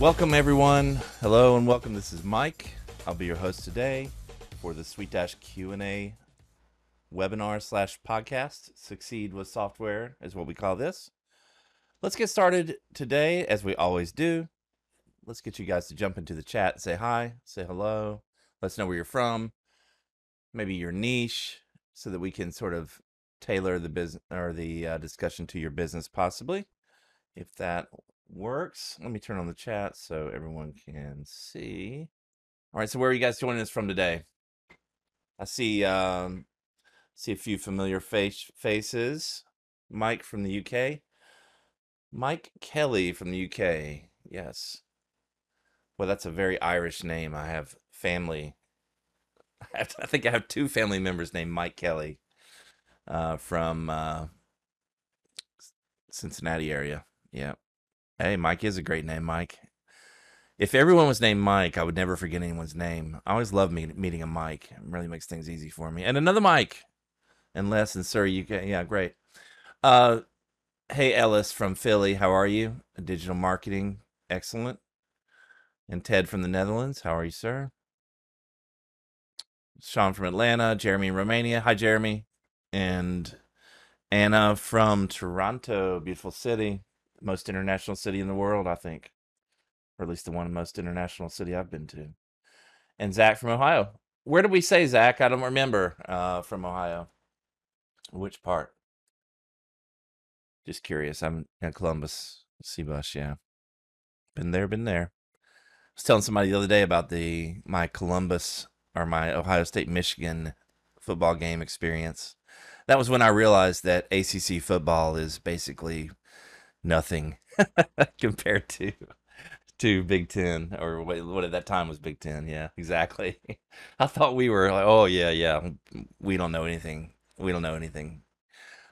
Welcome everyone. Hello and welcome. This is Mike. I'll be your host today for the SuiteDash Q&A webinar slash podcast. Succeed with software is what we call this. Let's get started today as we always do. Let's get you guys to jump into the chat say hi, say hello. Let's know where you're from, maybe your niche, so that we can sort of tailor the business or the uh, discussion to your business possibly. If that works, let me turn on the chat so everyone can see. All right, so where are you guys joining us from today? I see um see a few familiar face faces. Mike from the UK. Mike Kelly from the UK. Yes. Well, that's a very Irish name. I have family. I, have, I think I have two family members named Mike Kelly uh, from uh, Cincinnati area. Yeah. Hey, Mike is a great name, Mike. If everyone was named Mike, I would never forget anyone's name. I always love meet, meeting a Mike. It really makes things easy for me. And another Mike. And Les and Sir, you can, yeah, great. Uh, hey, Ellis from Philly, how are you? Digital marketing, excellent. And Ted from the Netherlands, how are you, sir? Sean from Atlanta, Jeremy in Romania, hi, Jeremy. And Anna from Toronto, beautiful city most international city in the world, I think, or at least the one most international city I've been to. And Zach from Ohio. Where did we say Zach? I don't remember. Uh, from Ohio. Which part? Just curious. I'm in Columbus, C-Bus. Yeah, been there, been there. I was telling somebody the other day about the my Columbus or my Ohio State Michigan football game experience. That was when I realized that ACC football is basically nothing compared to to Big Ten or what, what at that time was Big Ten. Yeah, exactly. I thought we were like, oh yeah, yeah. We don't know anything. We don't know anything.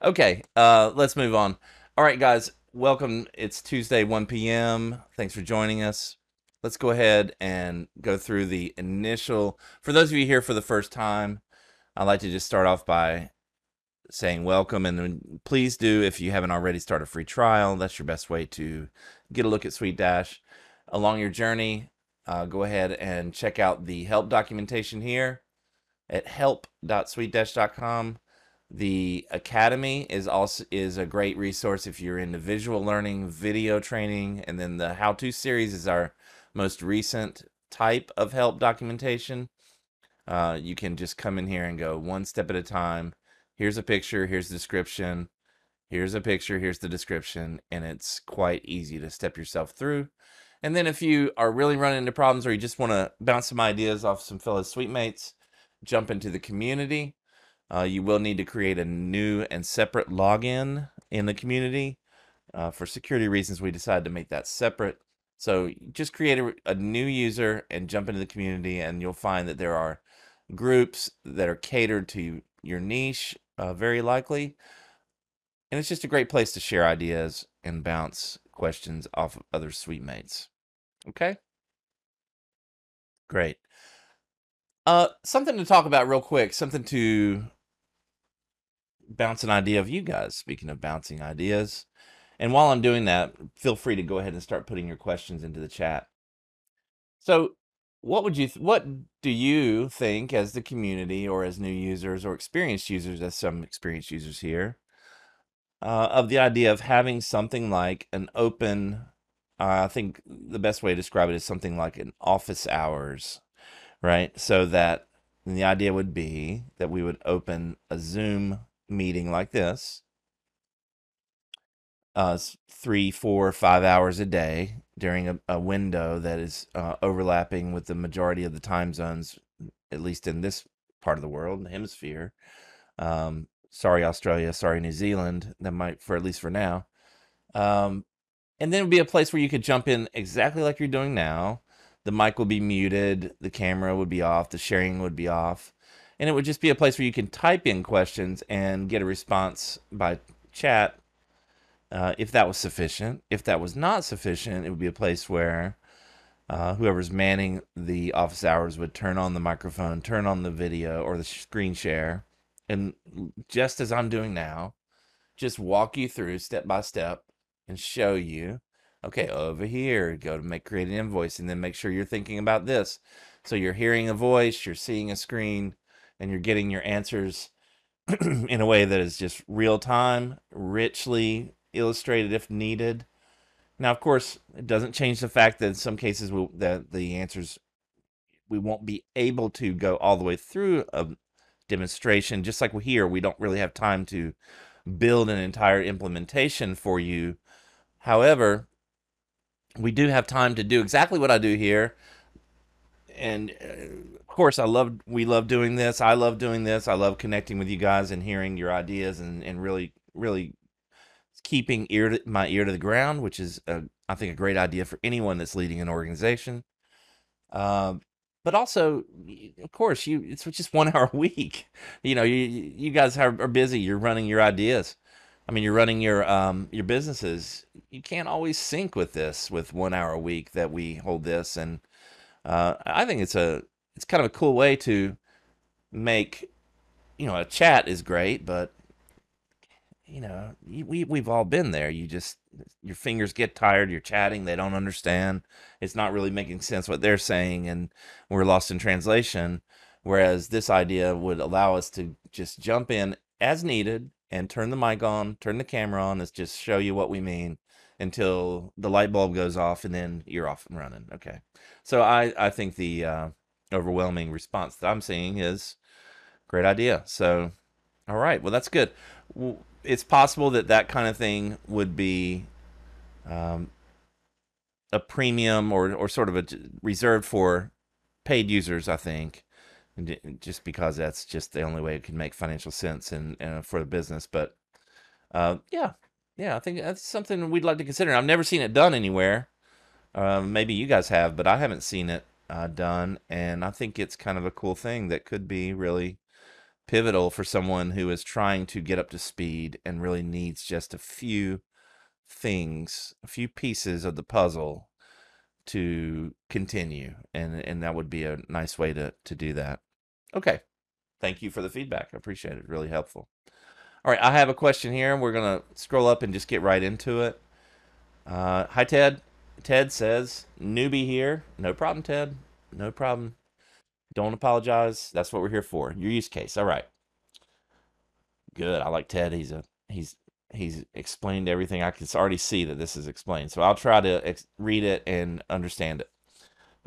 Okay, uh, let's move on. All right, guys, welcome. It's Tuesday, 1 p.m. Thanks for joining us. Let's go ahead and go through the initial. For those of you here for the first time, I'd like to just start off by saying welcome and please do if you haven't already start a free trial. That's your best way to get a look at SuiteDash. Along your journey uh, go ahead and check out the help documentation here at help.suitedash.com the academy is also is a great resource if you're into visual learning video training and then the how-to series is our most recent type of help documentation. Uh, you can just come in here and go one step at a time here's a picture, here's the description, here's a picture, here's the description, and it's quite easy to step yourself through. And then if you are really running into problems or you just want to bounce some ideas off some fellow sweet suitemates, jump into the community. Uh, you will need to create a new and separate login in the community. Uh, for security reasons, we decided to make that separate. So just create a, a new user and jump into the community, and you'll find that there are groups that are catered to your niche uh, very likely. And it's just a great place to share ideas and bounce questions off of other suitemates. Okay? Great. Uh, something to talk about real quick, something to bounce an idea of you guys. Speaking of bouncing ideas. And while I'm doing that, feel free to go ahead and start putting your questions into the chat. So what would you th- what do you think as the community or as new users or experienced users as some experienced users here uh, of the idea of having something like an open uh, i think the best way to describe it is something like an office hours right? So that the idea would be that we would open a zoom meeting like this uh, three, four, five hours a day during a, a window that is uh, overlapping with the majority of the time zones, at least in this part of the world, the hemisphere. Um, sorry, Australia. Sorry, New Zealand. That might, for at least for now. Um, and then it would be a place where you could jump in exactly like you're doing now. The mic would be muted, the camera would be off, the sharing would be off, and it would just be a place where you can type in questions and get a response by chat uh, if that was sufficient. If that was not sufficient, it would be a place where uh, whoever's manning the office hours would turn on the microphone, turn on the video or the screen share, and just as I'm doing now, just walk you through step by step and show you Okay, over here, go to make create an invoice and then make sure you're thinking about this. So you're hearing a voice, you're seeing a screen, and you're getting your answers in a way that is just real time, richly illustrated if needed. Now, of course, it doesn't change the fact that in some cases we, that the answers we won't be able to go all the way through a demonstration. Just like here, we don't really have time to build an entire implementation for you. However, we do have time to do exactly what I do here. And uh, of course, I love we love doing this. I love doing this. I love connecting with you guys and hearing your ideas and, and really really keeping ear to, my ear to the ground, which is a, I think a great idea for anyone that's leading an organization. Uh, but also, of course, you it's just one hour a week. You know, you you guys are, are busy. You're running your ideas. I mean, you're running your um, your businesses. You can't always sync with this with one hour a week that we hold this, and uh, I think it's a it's kind of a cool way to make you know a chat is great, but you know we we've all been there. You just your fingers get tired. You're chatting. They don't understand. It's not really making sense what they're saying, and we're lost in translation. Whereas this idea would allow us to just jump in as needed and turn the mic on, turn the camera on. Let's just show you what we mean until the light bulb goes off and then you're off and running. Okay. So I, I think the uh, overwhelming response that I'm seeing is great idea. So, all right. Well, that's good. It's possible that that kind of thing would be um, a premium or, or sort of a reserved for paid users, I think just because that's just the only way it can make financial sense and, and for the business. But uh, yeah, yeah, I think that's something we'd like to consider. I've never seen it done anywhere. Uh, maybe you guys have, but I haven't seen it uh, done, and I think it's kind of a cool thing that could be really pivotal for someone who is trying to get up to speed and really needs just a few things, a few pieces of the puzzle to continue and and that would be a nice way to to do that Okay. Thank you for the feedback. I appreciate it. Really helpful. All right, I have a question here. We're going to scroll up and just get right into it. Uh, hi, Ted. Ted says, newbie here. No problem, Ted. No problem. Don't apologize. That's what we're here for. Your use case. All right. Good. I like Ted. He's a he's he's explained everything. I can already see that this is explained. So I'll try to read it and understand it.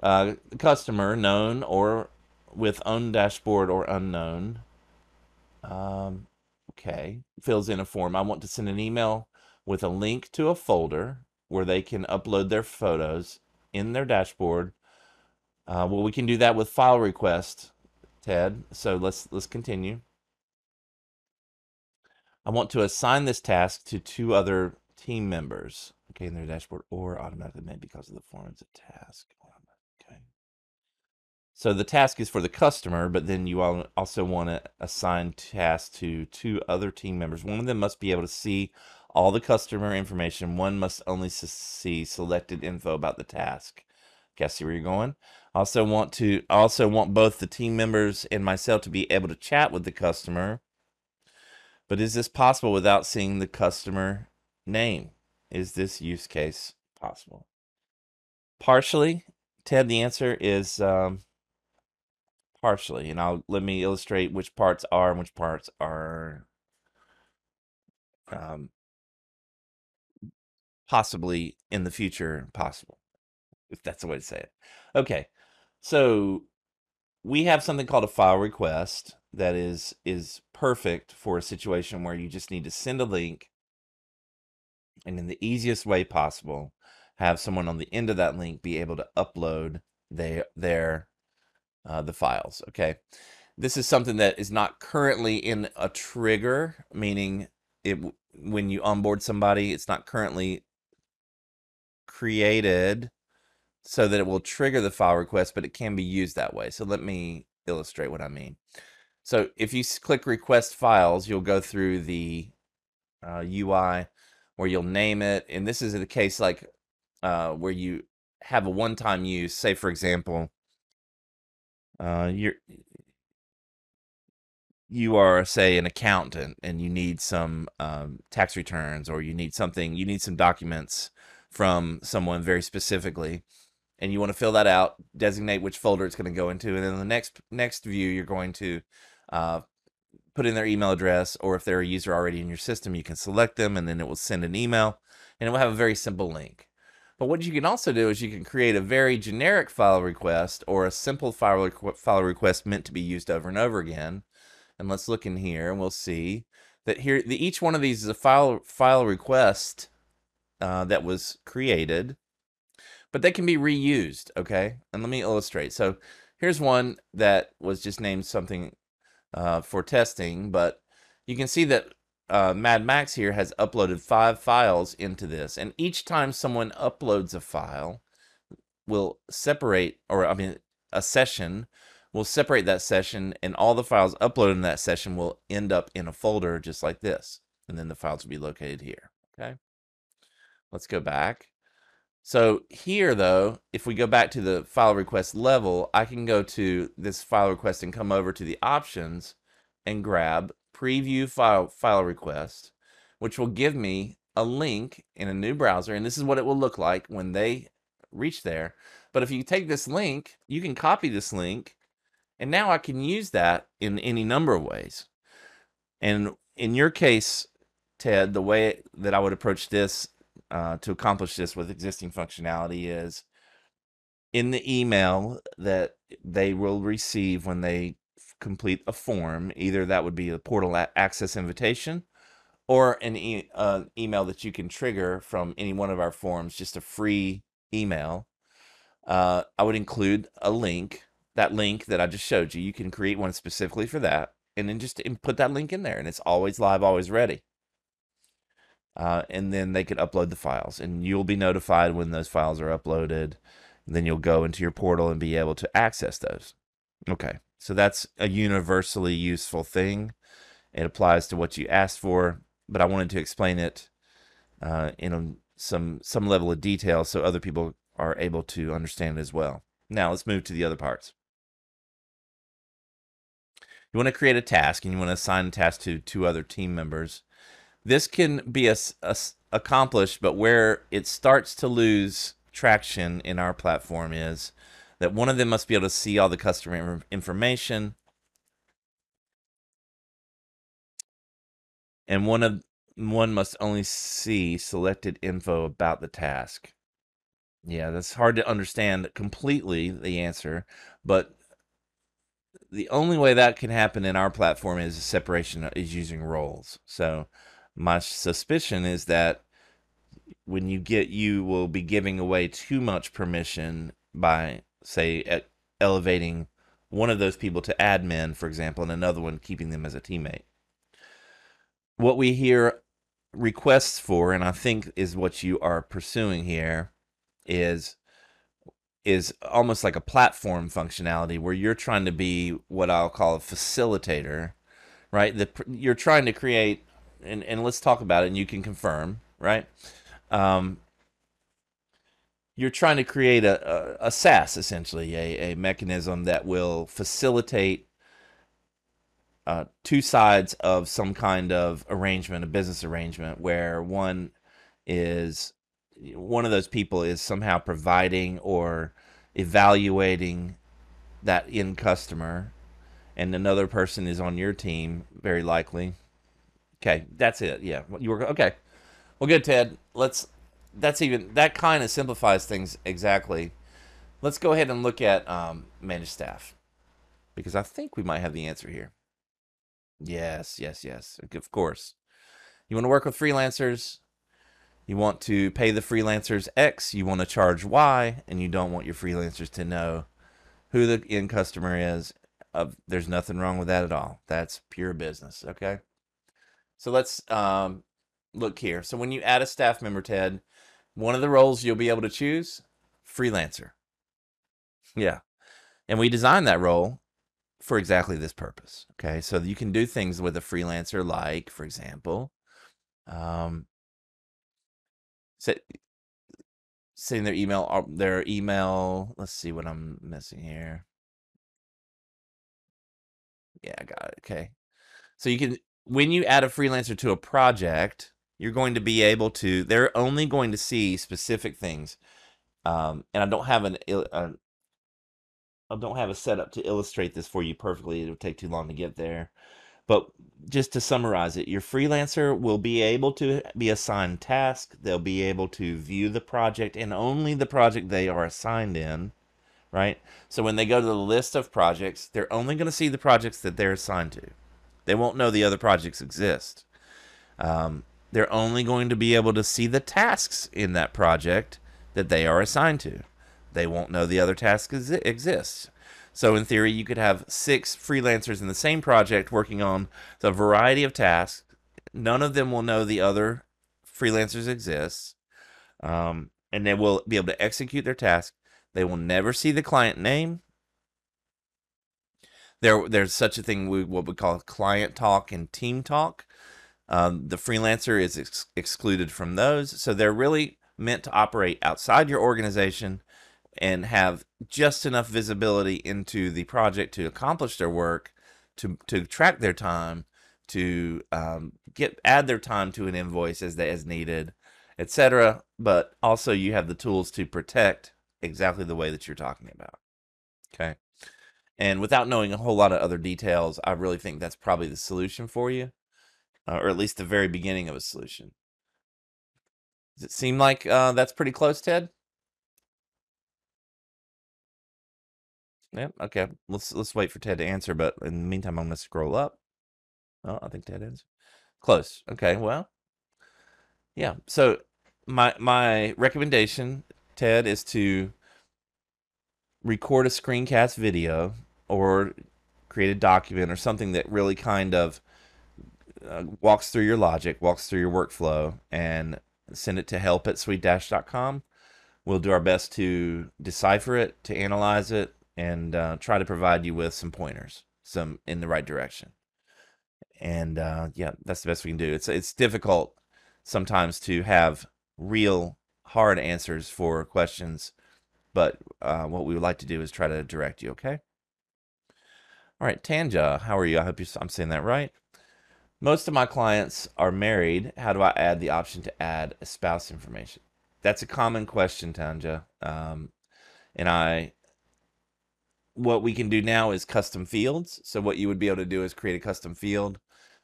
Uh, customer known or with own dashboard or unknown. Um, okay, fills in a form. I want to send an email with a link to a folder where they can upload their photos in their dashboard. Uh, well, we can do that with file request, Ted. So let's let's continue. I want to assign this task to two other team members. Okay, in their dashboard or automatically made because of the form a task. Okay. So the task is for the customer, but then you also want to assign tasks to two other team members. One of them must be able to see all the customer information. One must only see selected info about the task. Guess see where you're going? Also want to also want both the team members and myself to be able to chat with the customer. But is this possible without seeing the customer name? Is this use case possible? Partially, Ted. The answer is um, partially, and I'll let me illustrate which parts are and which parts are um, possibly in the future possible, if that's the way to say it. Okay, so we have something called a file request that is is perfect for a situation where you just need to send a link and in the easiest way possible have someone on the end of that link be able to upload their their uh, the files. Okay. This is something that is not currently in a trigger, meaning it when you onboard somebody, it's not currently created so that it will trigger the file request, but it can be used that way. So let me illustrate what I mean. So if you click request files, you'll go through the uh, UI where you'll name it. And this is the case like uh, where you have a one-time use. Say, for example, uh, you're you are say an accountant and you need some um, tax returns or you need something you need some documents from someone very specifically and you want to fill that out designate which folder it's going to go into and then the next next view you're going to uh, put in their email address or if they're a user already in your system you can select them and then it will send an email and it will have a very simple link. But what you can also do is you can create a very generic file request or a simple file, requ file request meant to be used over and over again. And let's look in here and we'll see that here the, each one of these is a file file request uh, that was created but they can be reused okay and let me illustrate so here's one that was just named something uh, for testing but you can see that uh, Mad Max here has uploaded five files into this and each time someone uploads a file will separate or I mean a session will separate that session and all the files uploaded in that session will end up in a folder just like this. And then the files will be located here. Okay. Let's go back. So here though, if we go back to the file request level, I can go to this file request and come over to the options and grab preview file file request, which will give me a link in a new browser. And this is what it will look like when they reach there. But if you take this link, you can copy this link and now I can use that in any number of ways. And in your case, Ted, the way that I would approach this uh, to accomplish this with existing functionality is in the email that they will receive when they complete a form, either that would be a portal access invitation or an e uh, email that you can trigger from any one of our forms, just a free email. Uh, I would include a link that link that I just showed you, you can create one specifically for that and then just put that link in there and it's always live, always ready. Uh, and then they could upload the files and you'll be notified when those files are uploaded. Then you'll go into your portal and be able to access those. Okay, so that's a universally useful thing. It applies to what you asked for, but I wanted to explain it uh, in a, some some level of detail so other people are able to understand it as well. Now let's move to the other parts you want to create a task and you want to assign a task to two other team members. This can be a, a, accomplished, but where it starts to lose traction in our platform is that one of them must be able to see all the customer information and one of one must only see selected info about the task. Yeah, that's hard to understand completely the answer, but the only way that can happen in our platform is a separation is using roles. So my suspicion is that when you get you will be giving away too much permission by say elevating one of those people to admin for example and another one keeping them as a teammate what we hear requests for and i think is what you are pursuing here is is almost like a platform functionality where you're trying to be what I'll call a facilitator, right? The, you're trying to create, and, and let's talk about it and you can confirm, right? Um, you're trying to create a, a, a SaaS, essentially, a, a mechanism that will facilitate uh, two sides of some kind of arrangement, a business arrangement, where one is one of those people is somehow providing or evaluating that end customer and another person is on your team very likely okay that's it yeah you were okay well good ted let's that's even that kind of simplifies things exactly let's go ahead and look at um, managed staff because i think we might have the answer here yes yes yes of course you want to work with freelancers you want to pay the freelancers X, you want to charge Y, and you don't want your freelancers to know who the end customer is. Uh, there's nothing wrong with that at all. That's pure business, okay? So let's um, look here. So when you add a staff member, Ted, one of the roles you'll be able to choose, freelancer. Yeah. And we designed that role for exactly this purpose. Okay. So you can do things with a freelancer like, for example, um, set, setting their email uh, their email let's see what i'm missing here yeah i got it okay so you can when you add a freelancer to a project you're going to be able to. They're only going to see specific things, um, and I don't have an. a- I don't have a setup to illustrate this for you perfectly. It would take too long to get there. But just to summarize it, your freelancer will be able to be assigned tasks. They'll be able to view the project and only the project they are assigned in, right? So when they go to the list of projects, they're only going to see the projects that they're assigned to. They won't know the other projects exist. Um, they're only going to be able to see the tasks in that project that they are assigned to. They won't know the other tasks exist. So, in theory, you could have six freelancers in the same project working on a variety of tasks. None of them will know the other freelancers exist, um, and they will be able to execute their task. They will never see the client name. There, there's such a thing we what we call client talk and team talk. Um, the freelancer is ex- excluded from those, so they're really meant to operate outside your organization and have just enough visibility into the project to accomplish their work, to to track their time, to um, get add their time to an invoice as they, as needed, etc. But also you have the tools to protect exactly the way that you're talking about. Okay. And without knowing a whole lot of other details, I really think that's probably the solution for you, uh, or at least the very beginning of a solution. Does it seem like uh, that's pretty close, Ted? Yep. Okay. Let's let's wait for Ted to answer. But in the meantime, I'm gonna scroll up. Oh, I think Ted answered. Close. Okay. Well, yeah. So my my recommendation, Ted, is to record a screencast video or create a document or something that really kind of uh, walks through your logic, walks through your workflow, and send it to help at sweet-com. We'll do our best to decipher it, to analyze it, and uh, try to provide you with some pointers, some in the right direction. And uh, yeah, that's the best we can do. It's it's difficult sometimes to have real hard answers for questions, but uh, what we would like to do is try to direct you. Okay. All right, Tanja, how are you? I hope I'm saying that right. Most of my clients are married. How do I add the option to add a spouse information? That's a common question, Tanja. Um, and I, what we can do now is custom fields. So what you would be able to do is create a custom field.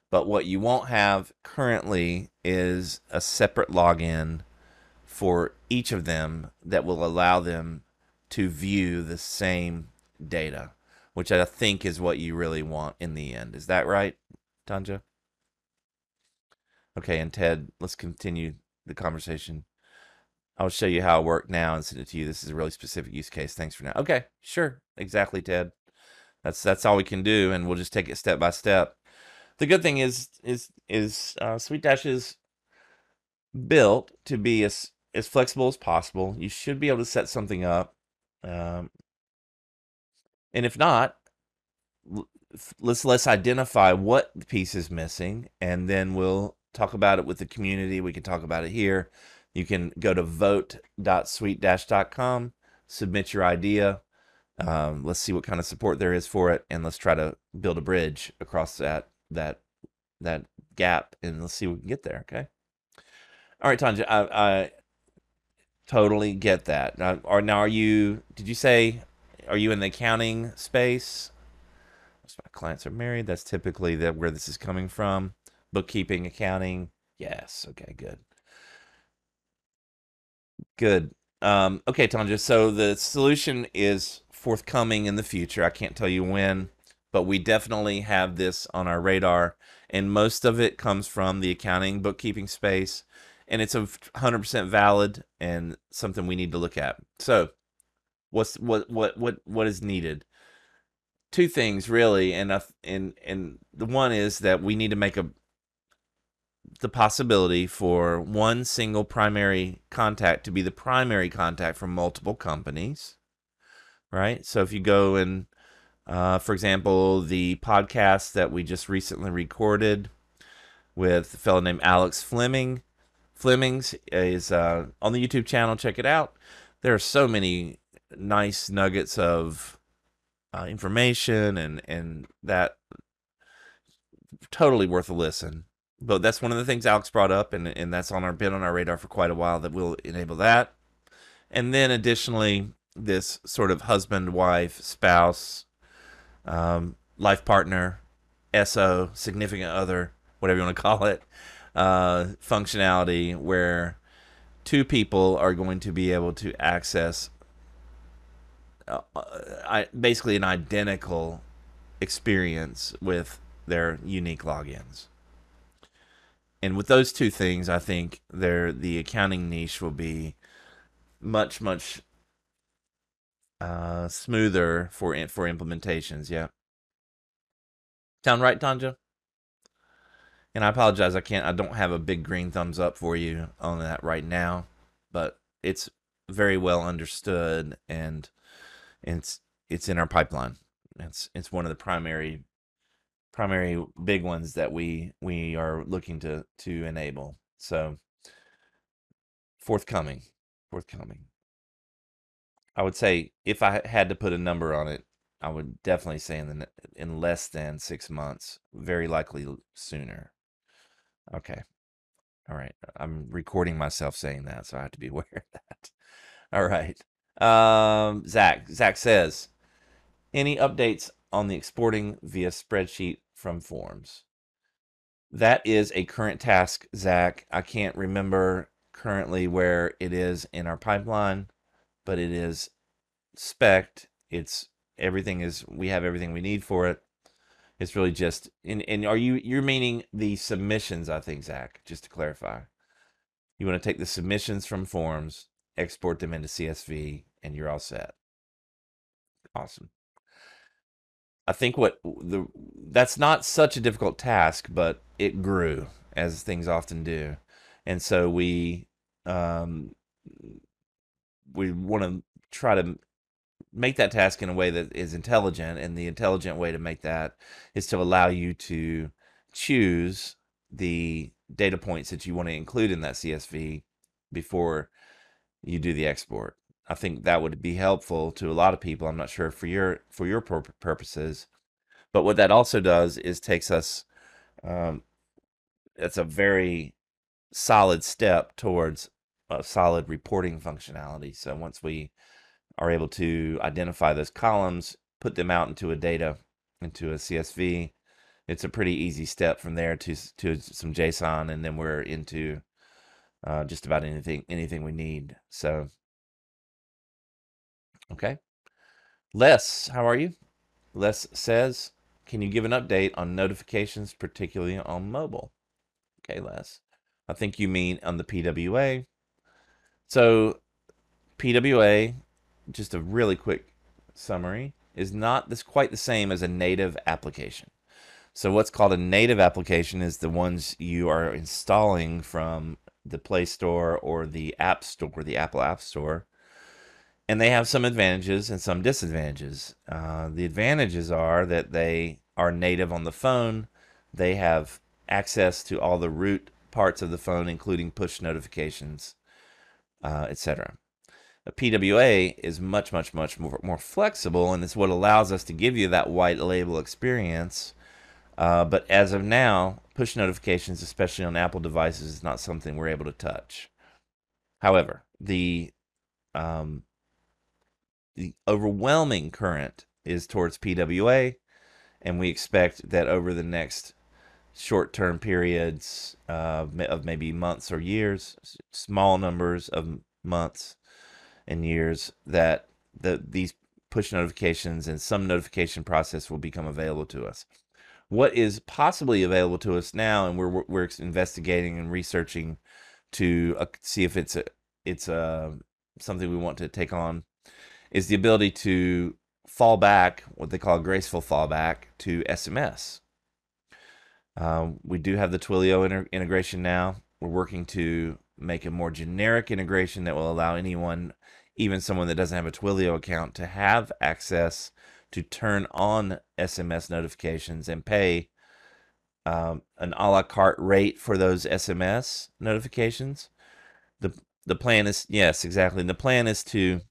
But what you won't have currently is a separate login for each of them that will allow them to view the same data, which I think is what you really want in the end. Is that right, Tanja? Okay, and Ted, let's continue the conversation. I'll show you how it worked now and send it to you. This is a really specific use case. Thanks for now. Okay, sure, exactly, Ted. That's that's all we can do, and we'll just take it step by step. The good thing is is is uh, SuiteDash is built to be as as flexible as possible. You should be able to set something up, um, and if not, let's let's identify what piece is missing, and then we'll talk about it with the community. We can talk about it here. You can go to vote.sweet-com, submit your idea. Um, let's see what kind of support there is for it, and let's try to build a bridge across that that that gap, and let's see what we can get there. Okay. All right, Tanja, I, I totally get that. Now, are now are you? Did you say? Are you in the accounting space? Most my clients are married. That's typically that where this is coming from. Bookkeeping, accounting. Yes. Okay. Good. Good. Um, okay, Tanja. So the solution is forthcoming in the future. I can't tell you when, but we definitely have this on our radar, and most of it comes from the accounting bookkeeping space, and it's a 100% valid and something we need to look at. So, what's what what what what is needed? Two things really, and and and the one is that we need to make a the possibility for one single primary contact to be the primary contact for multiple companies, right? So if you go and, uh, for example, the podcast that we just recently recorded with a fellow named Alex Fleming, Flemings is uh, on the YouTube channel. Check it out. There are so many nice nuggets of uh, information and and that totally worth a listen but that's one of the things Alex brought up, and and that's on our been on our radar for quite a while that will enable that. And then additionally, this sort of husband, wife, spouse, um, life partner, SO, significant other, whatever you want to call it, uh, functionality where two people are going to be able to access uh, I, basically an identical experience with their unique logins. And with those two things, I think there the accounting niche will be much much uh, smoother for for implementations. Yeah. Sound right, Tanja? And I apologize, I can't I don't have a big green thumbs up for you on that right now, but it's very well understood and it's it's in our pipeline. It's it's one of the primary primary big ones that we we are looking to to enable. So forthcoming, forthcoming. I would say if I had to put a number on it, I would definitely say in the in less than six months. Very likely sooner. Okay. All right. I'm recording myself saying that, so I have to be aware of that. All right. Um, Zach. Zach says, any updates on the exporting via spreadsheet from forms? That is a current task, Zach. I can't remember currently where it is in our pipeline, but it is spec. It's everything is we have everything we need for it. It's really just and, and are you you're meaning the submissions, I think, Zach, just to clarify. You want to take the submissions from forms, export them into CSV, and you're all set. Awesome. I think what the that's not such a difficult task, but it grew as things often do, and so we um, we want to try to make that task in a way that is intelligent, and the intelligent way to make that is to allow you to choose the data points that you want to include in that CSV before you do the export. I think that would be helpful to a lot of people. I'm not sure for your for your purposes, but what that also does is takes us. Um, it's a very solid step towards a solid reporting functionality. So once we are able to identify those columns, put them out into a data into a CSV, it's a pretty easy step from there to to some JSON, and then we're into uh, just about anything anything we need. So Okay. Les, how are you? Les says, can you give an update on notifications, particularly on mobile? Okay, Les. I think you mean on the PWA. So, PWA, just a really quick summary, is not this quite the same as a native application. So, what's called a native application is the ones you are installing from the Play Store or the App Store, or the Apple App Store and they have some advantages and some disadvantages. Uh, the advantages are that they are native on the phone. They have access to all the root parts of the phone, including push notifications, uh, etc. A PWA is much, much, much more, more flexible, and it's what allows us to give you that white label experience. Uh, but as of now, push notifications, especially on Apple devices, is not something we're able to touch. However, the um, the overwhelming current is towards PWA, and we expect that over the next short-term periods uh, of maybe months or years, small numbers of months and years, that the these push notifications and some notification process will become available to us. What is possibly available to us now, and we're we're investigating and researching to uh, see if it's a it's a uh, something we want to take on is the ability to fall back, what they call graceful fallback, to SMS. Um, we do have the Twilio inter- integration now. We're working to make a more generic integration that will allow anyone, even someone that doesn't have a Twilio account, to have access to turn on SMS notifications and pay um, an a la carte rate for those SMS notifications. The the plan is yes, exactly. The plan is to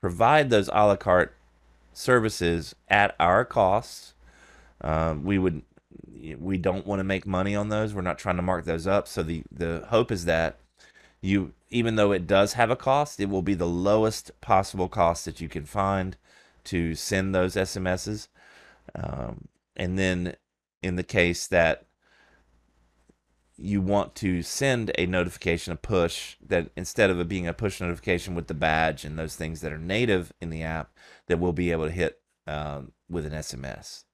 provide those a la carte services at our costs. Um, we would we don't want to make money on those. We're not trying to mark those up. So the the hope is that you even though it does have a cost, it will be the lowest possible cost that you can find to send those SMSs. Um, and then in the case that you want to send a notification, a push, that instead of it being a push notification with the badge and those things that are native in the app, that we'll be able to hit um, with an SMS.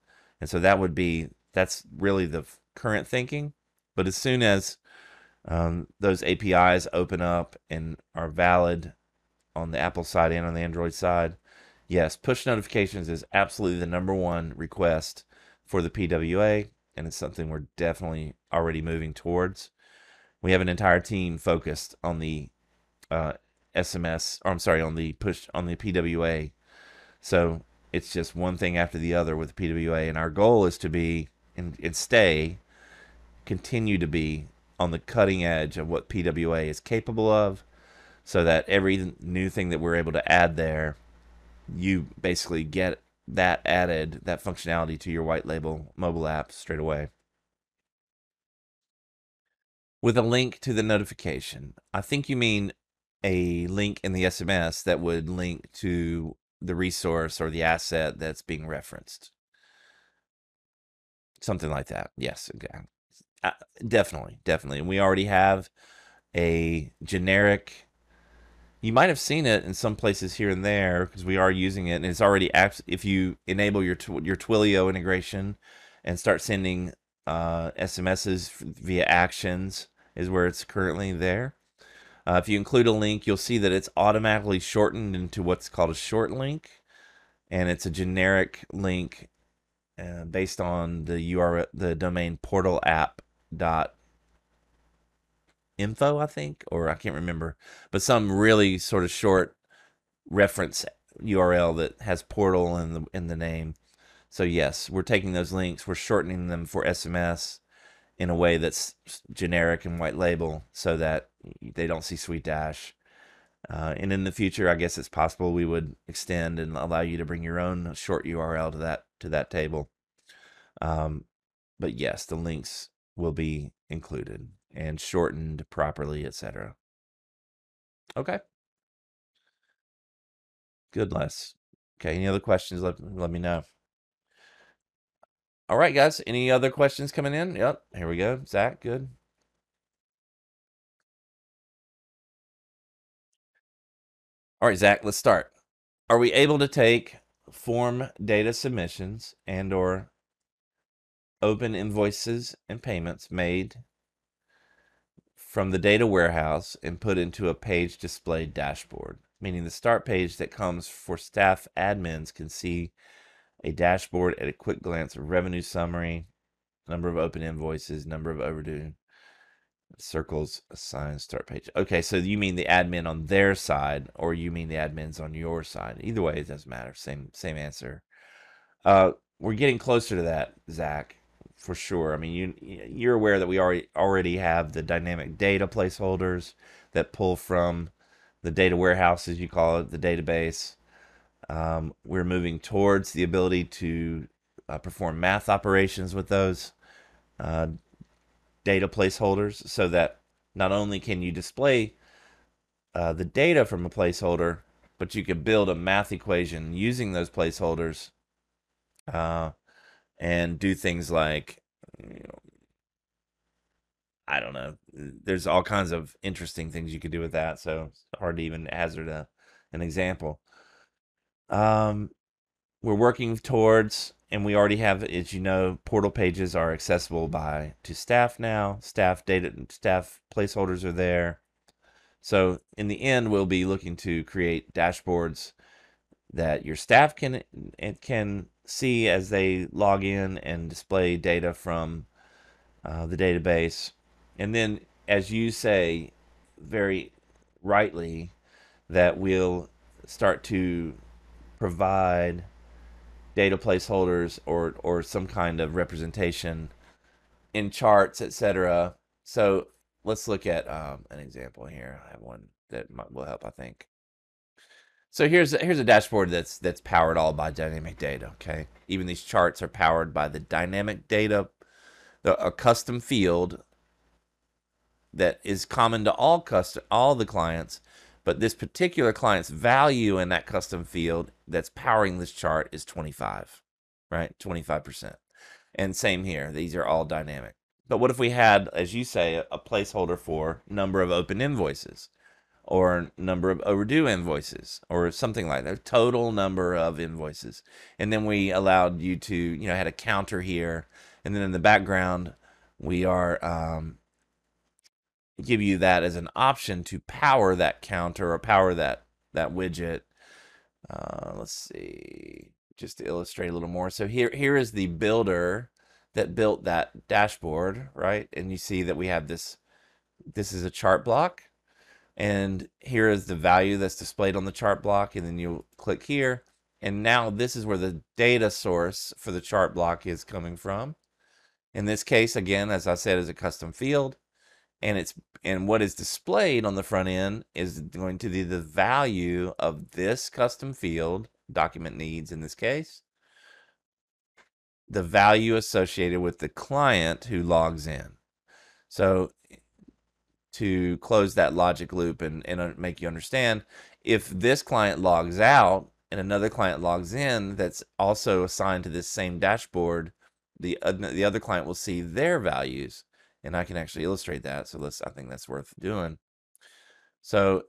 And so that would be, that's really the current thinking. But as soon as um, those APIs open up and are valid on the Apple side and on the Android side, yes, push notifications is absolutely the number one request for the PWA and it's something we're definitely already moving towards. We have an entire team focused on the uh, SMS, or I'm sorry, on the push on the PWA. So it's just one thing after the other with the PWA, and our goal is to be and, and stay, continue to be on the cutting edge of what PWA is capable of, so that every new thing that we're able to add there, you basically get that added, that functionality to your white label mobile app straight away. With a link to the notification. I think you mean a link in the SMS that would link to the resource or the asset that's being referenced. Something like that. Yes, okay. Uh, definitely, definitely. And we already have a generic you might have seen it in some places here and there because we are using it, and it's already if you enable your your Twilio integration and start sending uh, SMSs via Actions is where it's currently there. Uh, if you include a link, you'll see that it's automatically shortened into what's called a short link, and it's a generic link uh, based on the URL, the domain portal app dot info, I think, or I can't remember, but some really sort of short reference URL that has portal in the in the name. So yes, we're taking those links, we're shortening them for SMS in a way that's generic and white label, so that they don't see SuiteDash. Uh, and in the future, I guess it's possible we would extend and allow you to bring your own short URL to that to that table. Um, but yes, the links will be included and shortened properly, etc. Okay. Good, Les. Okay, any other questions? Let, let me know. All right, guys. Any other questions coming in? Yep. Here we go. Zach, good. All right, Zach, let's start. Are we able to take form data submissions and or open invoices and payments made from the data warehouse and put into a page display dashboard, meaning the start page that comes for staff admins can see a dashboard at a quick glance of revenue summary, number of open invoices, number of overdue circles assigned start page. Okay, so you mean the admin on their side or you mean the admins on your side? Either way, it doesn't matter. Same same answer. Uh, we're getting closer to that, Zach for sure. I mean, you you're aware that we already already have the dynamic data placeholders that pull from the data warehouse, as you call it, the database. Um, we're moving towards the ability to uh, perform math operations with those uh, data placeholders, so that not only can you display uh, the data from a placeholder, but you can build a math equation using those placeholders uh, and do things like you know I don't know. There's all kinds of interesting things you could do with that, so it's hard to even hazard a, an example. Um, we're working towards, and we already have, as you know, portal pages are accessible by to staff now. Staff data, and staff placeholders are there. So in the end, we'll be looking to create dashboards that your staff can can see as they log in and display data from uh, the database. And then, as you say very rightly, that we'll start to provide data placeholders or, or some kind of representation in charts, etc. So let's look at um, an example here. I have one that might, will help, I think. So here's here's a dashboard that's that's powered all by dynamic data. Okay, even these charts are powered by the dynamic data the, a custom field that is common to all custom all the clients, but this particular client's value in that custom field that's powering this chart is 25, right? 25%. And same here. These are all dynamic. But what if we had, as you say, a placeholder for number of open invoices or number of overdue invoices or something like that, total number of invoices. And then we allowed you to, you know, had a counter here. And then in the background, we are um, give you that as an option to power that counter or power that that widget. Uh, let's see, just to illustrate a little more. So here here is the builder that built that dashboard, right? And you see that we have this. This is a chart block, and here is the value that's displayed on the chart block. And then you click here, and now this is where the data source for the chart block is coming from. In this case, again, as I said, is a custom field and it's and what is displayed on the front end is going to be the value of this custom field document needs in this case the value associated with the client who logs in so to close that logic loop and, and make you understand if this client logs out and another client logs in that's also assigned to this same dashboard the, uh, the other client will see their values and I can actually illustrate that. So let's, I think that's worth doing. So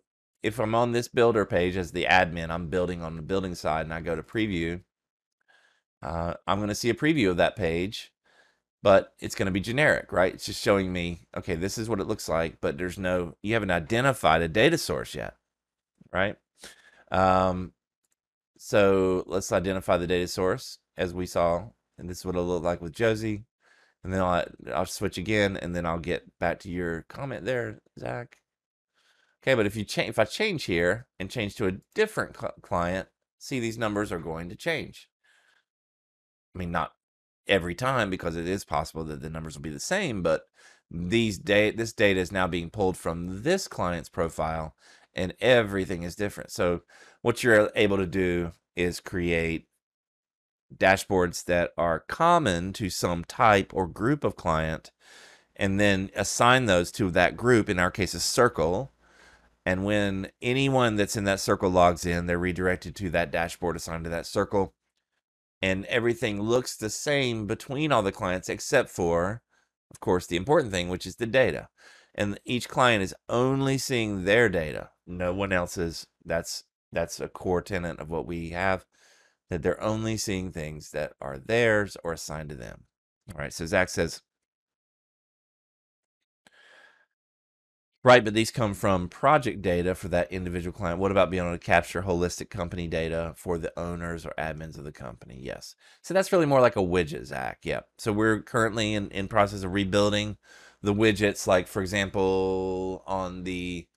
if I'm on this builder page as the admin, I'm building on the building side and I go to preview, uh, I'm going to see a preview of that page, but it's going to be generic, right? It's just showing me, okay, this is what it looks like, but there's no, you haven't identified a data source yet, right? Um, so let's identify the data source as we saw, and this is what it'll look like with Josie and then I'll I'll switch again, and then I'll get back to your comment there, Zach. Okay, but if you change, if I change here and change to a different cl client, see these numbers are going to change. I mean, not every time because it is possible that the numbers will be the same, but these data, this data is now being pulled from this client's profile, and everything is different. So what you're able to do is create dashboards that are common to some type or group of client and then assign those to that group in our case a circle and when anyone that's in that circle logs in they're redirected to that dashboard assigned to that circle and everything looks the same between all the clients except for of course the important thing which is the data and each client is only seeing their data no one else's that's that's a core tenet of what we have that they're only seeing things that are theirs or assigned to them. All right, so Zach says, right, but these come from project data for that individual client. What about being able to capture holistic company data for the owners or admins of the company? Yes. So that's really more like a widget, Zach. Yeah. So we're currently in, in process of rebuilding the widgets. Like, for example, on the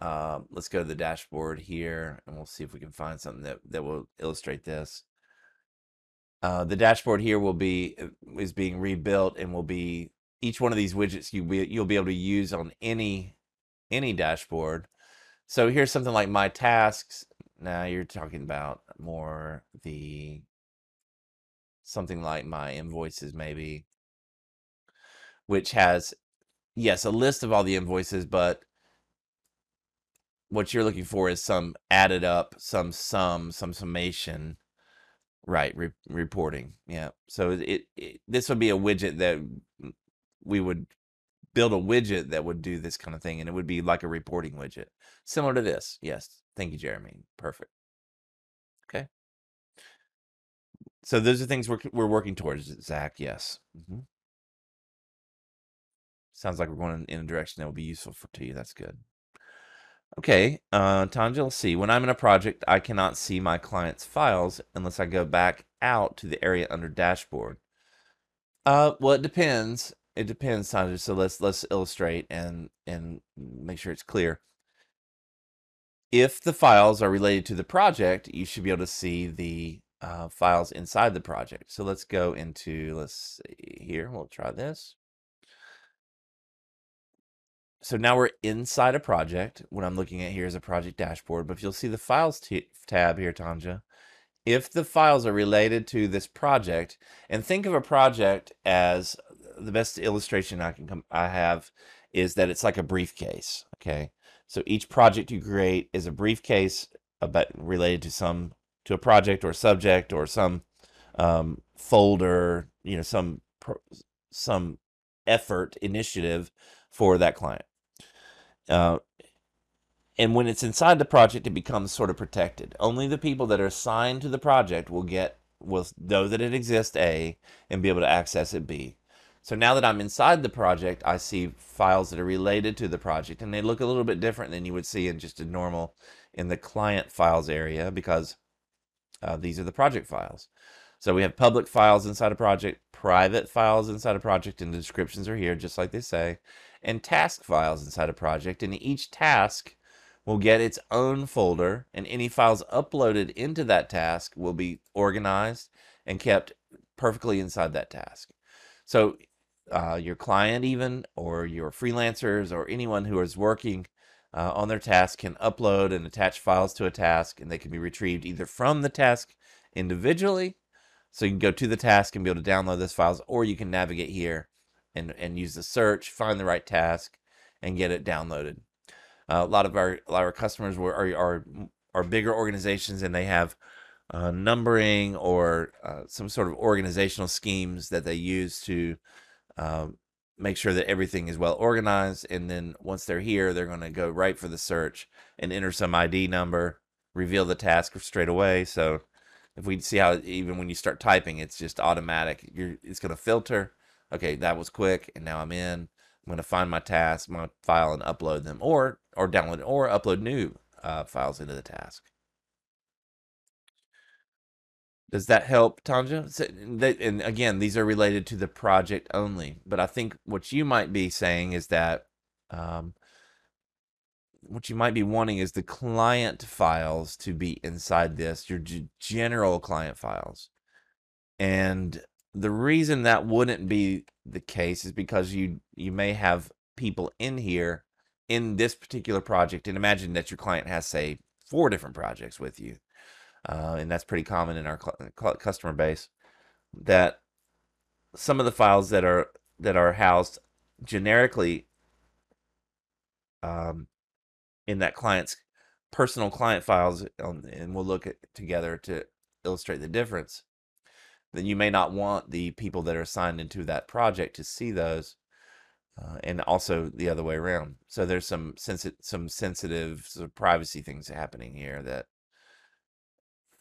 uh, let's go to the dashboard here and we'll see if we can find something that, that will illustrate this. Uh, the dashboard here will be is being rebuilt and will be each one of these widgets you be, you'll be able to use on any any dashboard. So here's something like my tasks. Now you're talking about more the something like my invoices maybe, which has yes a list of all the invoices, but what you're looking for is some added up, some sum, some summation, right? Re- reporting, yeah. So it, it this would be a widget that we would build a widget that would do this kind of thing, and it would be like a reporting widget, similar to this. Yes, thank you, Jeremy. Perfect. Okay. So those are things we're we're working towards, Zach. Yes. Mm-hmm. Sounds like we're going in a direction that will be useful for to you. That's good. Okay, uh, Tanja, let's see. When I'm in a project, I cannot see my client's files unless I go back out to the area under dashboard. Uh, well, it depends. It depends, Tanja. So let's let's illustrate and and make sure it's clear. If the files are related to the project, you should be able to see the uh, files inside the project. So let's go into, let's see here. We'll try this so now we're inside a project. What I'm looking at here is a project dashboard, but if you'll see the files tab here, Tanja, if the files are related to this project, and think of a project as the best illustration I can come I have is that it's like a briefcase. Okay, so each project you create is a briefcase about related to some to a project or subject or some um, folder, you know, some some effort initiative for that client. Uh, and when it's inside the project, it becomes sort of protected. Only the people that are assigned to the project will get will know that it exists A and be able to access it B. So now that I'm inside the project, I see files that are related to the project, and they look a little bit different than you would see in just a normal in the client files area because uh, these are the project files. So we have public files inside a project, private files inside a project, and the descriptions are here, just like they say, and task files inside a project. And each task will get its own folder, and any files uploaded into that task will be organized and kept perfectly inside that task. So uh, your client even, or your freelancers, or anyone who is working uh, on their task can upload and attach files to a task, and they can be retrieved either from the task individually so you can go to the task and be able to download those files, or you can navigate here and, and use the search, find the right task, and get it downloaded. Uh, a lot of our a lot of our customers were, are, are are bigger organizations and they have uh, numbering or uh, some sort of organizational schemes that they use to um, make sure that everything is well organized. And then once they're here, they're going to go right for the search and enter some ID number, reveal the task straight away. So if we see how even when you start typing, it's just automatic. You're it's going to filter. Okay, that was quick, and now I'm in. I'm going to find my task, my file, and upload them, or or download or upload new uh, files into the task. Does that help, Tanja? So, they, and again, these are related to the project only. But I think what you might be saying is that um, what you might be wanting is the client files to be inside this, your general client files. And the reason that wouldn't be the case is because you you may have people in here in this particular project and imagine that your client has say four different projects with you uh, and that's pretty common in our cl- customer base that some of the files that are that are housed generically um, in that client's personal client files, um, and we'll look at together to illustrate the difference, then you may not want the people that are assigned into that project to see those. Uh, and also the other way around. So there's some sensi- some sensitive sort of privacy things happening here that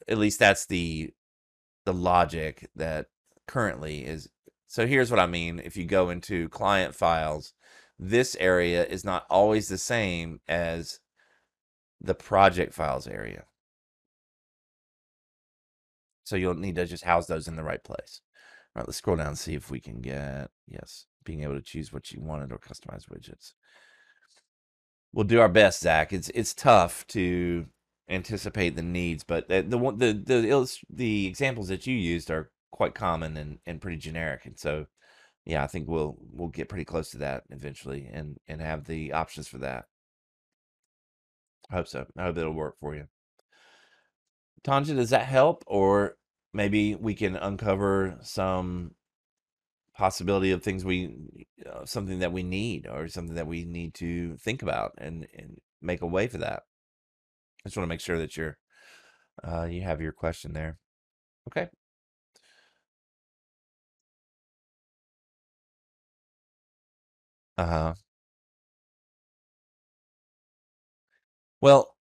at least that's the the logic that currently is. So here's what I mean. If you go into client files this area is not always the same as the project files area. So you'll need to just house those in the right place. All right, let's scroll down and see if we can get, yes, being able to choose what you wanted or customize widgets. We'll do our best, Zach. It's it's tough to anticipate the needs, but the the the the, the examples that you used are quite common and, and pretty generic. And so yeah, I think we'll we'll get pretty close to that eventually and and have the options for that. I hope so. I hope it'll work for you. Tanja, does that help? Or maybe we can uncover some possibility of things we uh, something that we need or something that we need to think about and and make a way for that. I just want to make sure that you're uh, you have your question there. Okay. Uh-huh. Well,